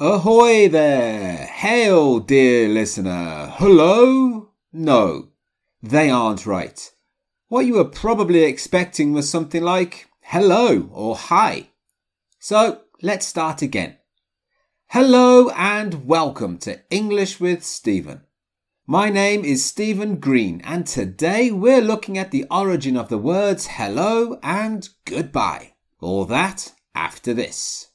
Ahoy there! Hail, dear listener! Hello? No, they aren't right. What you were probably expecting was something like hello or hi. So let's start again. Hello and welcome to English with Stephen. My name is Stephen Green, and today we're looking at the origin of the words hello and goodbye. All that after this.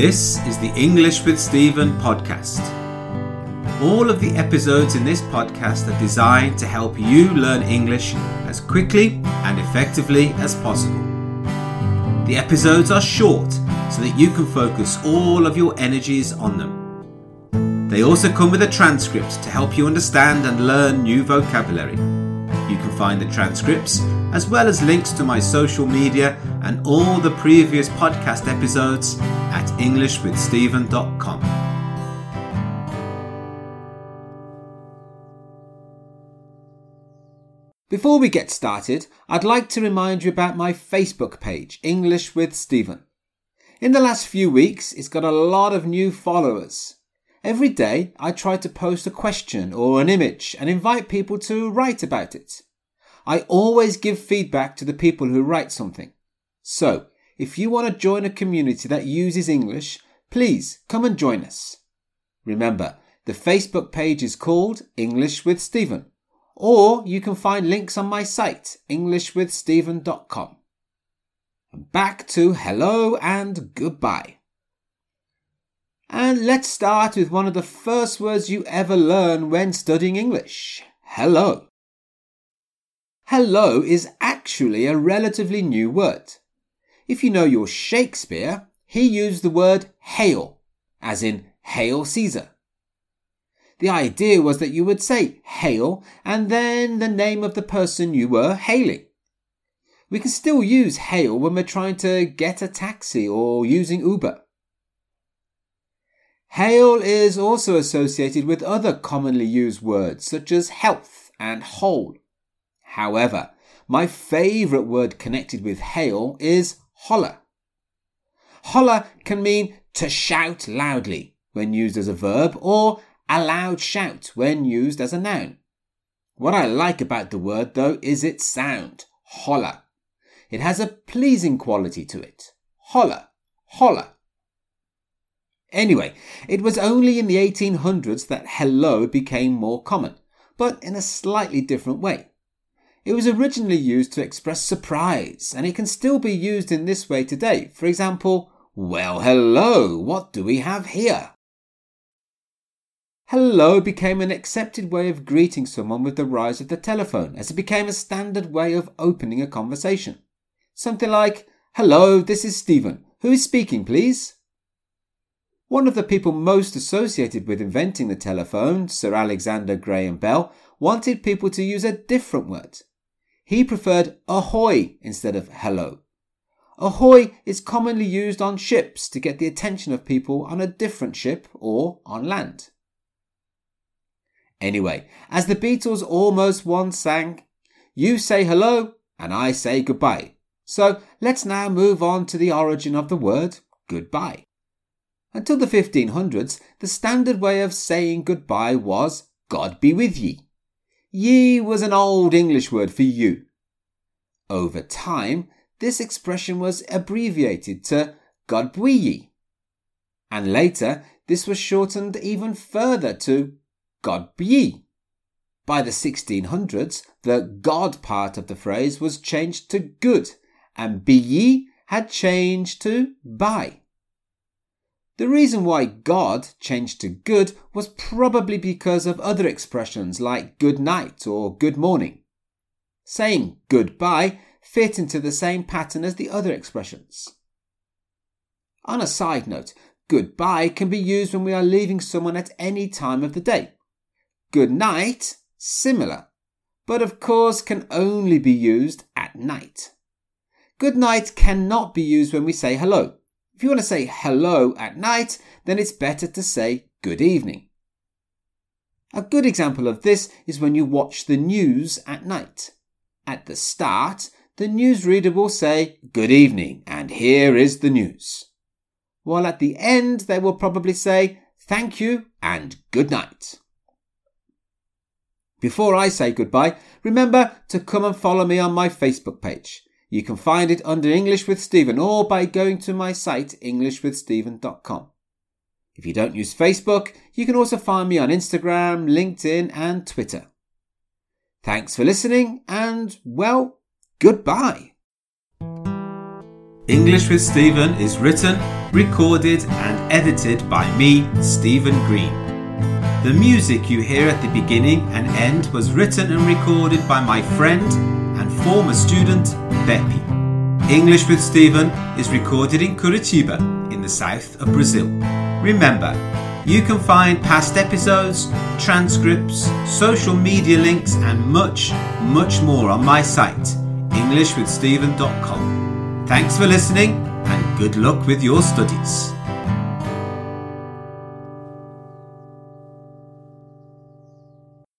This is the English with Stephen podcast. All of the episodes in this podcast are designed to help you learn English as quickly and effectively as possible. The episodes are short so that you can focus all of your energies on them. They also come with a transcript to help you understand and learn new vocabulary. You can find the transcripts as well as links to my social media and all the previous podcast episodes at EnglishWithStephen.com. Before we get started, I'd like to remind you about my Facebook page, English with Stephen. In the last few weeks, it's got a lot of new followers. Every day, I try to post a question or an image and invite people to write about it. I always give feedback to the people who write something. So, if you want to join a community that uses English, please come and join us. Remember, the Facebook page is called English with Stephen, or you can find links on my site, englishwithstephen.com. Back to hello and goodbye. And let's start with one of the first words you ever learn when studying English hello. Hello is actually a relatively new word. If you know your Shakespeare, he used the word hail, as in hail Caesar. The idea was that you would say hail and then the name of the person you were hailing. We can still use hail when we're trying to get a taxi or using Uber. Hail is also associated with other commonly used words such as health and whole. However, my favourite word connected with hail is holler. Holler can mean to shout loudly when used as a verb or a loud shout when used as a noun. What I like about the word though is its sound, holler. It has a pleasing quality to it. Holler, holler. Anyway, it was only in the 1800s that hello became more common, but in a slightly different way. It was originally used to express surprise, and it can still be used in this way today. For example, well, hello, what do we have here? Hello became an accepted way of greeting someone with the rise of the telephone, as it became a standard way of opening a conversation. Something like, Hello, this is Stephen. Who is speaking, please? One of the people most associated with inventing the telephone, Sir Alexander Graham Bell, wanted people to use a different word. He preferred ahoy instead of hello. Ahoy is commonly used on ships to get the attention of people on a different ship or on land. Anyway, as the Beatles almost once sang, you say hello and I say goodbye. So let's now move on to the origin of the word goodbye. Until the 1500s, the standard way of saying goodbye was God be with ye. Ye was an old English word for you. Over time, this expression was abbreviated to God be ye. And later, this was shortened even further to God be ye. By the 1600s, the God part of the phrase was changed to good, and be ye had changed to by. The reason why God changed to good was probably because of other expressions like good night or good morning. Saying goodbye fit into the same pattern as the other expressions. On a side note, goodbye can be used when we are leaving someone at any time of the day. Good night, similar, but of course can only be used at night. Good night cannot be used when we say hello. If you want to say hello at night, then it's better to say good evening. A good example of this is when you watch the news at night. At the start, the newsreader will say, Good evening, and here is the news. while at the end they will probably say thank you and good night. Before I say goodbye, remember to come and follow me on my Facebook page. You can find it under English with Stephen or by going to my site englishwithstephen.com. If you don't use Facebook, you can also find me on Instagram, LinkedIn, and Twitter. Thanks for listening, and well, goodbye. English with Stephen is written, recorded, and edited by me, Stephen Green. The music you hear at the beginning and end was written and recorded by my friend and former student, Bepi. English with Stephen is recorded in Curitiba, in the south of Brazil. Remember, you can find past episodes, transcripts, social media links, and much, much more on my site, EnglishWithStephen.com. Thanks for listening and good luck with your studies.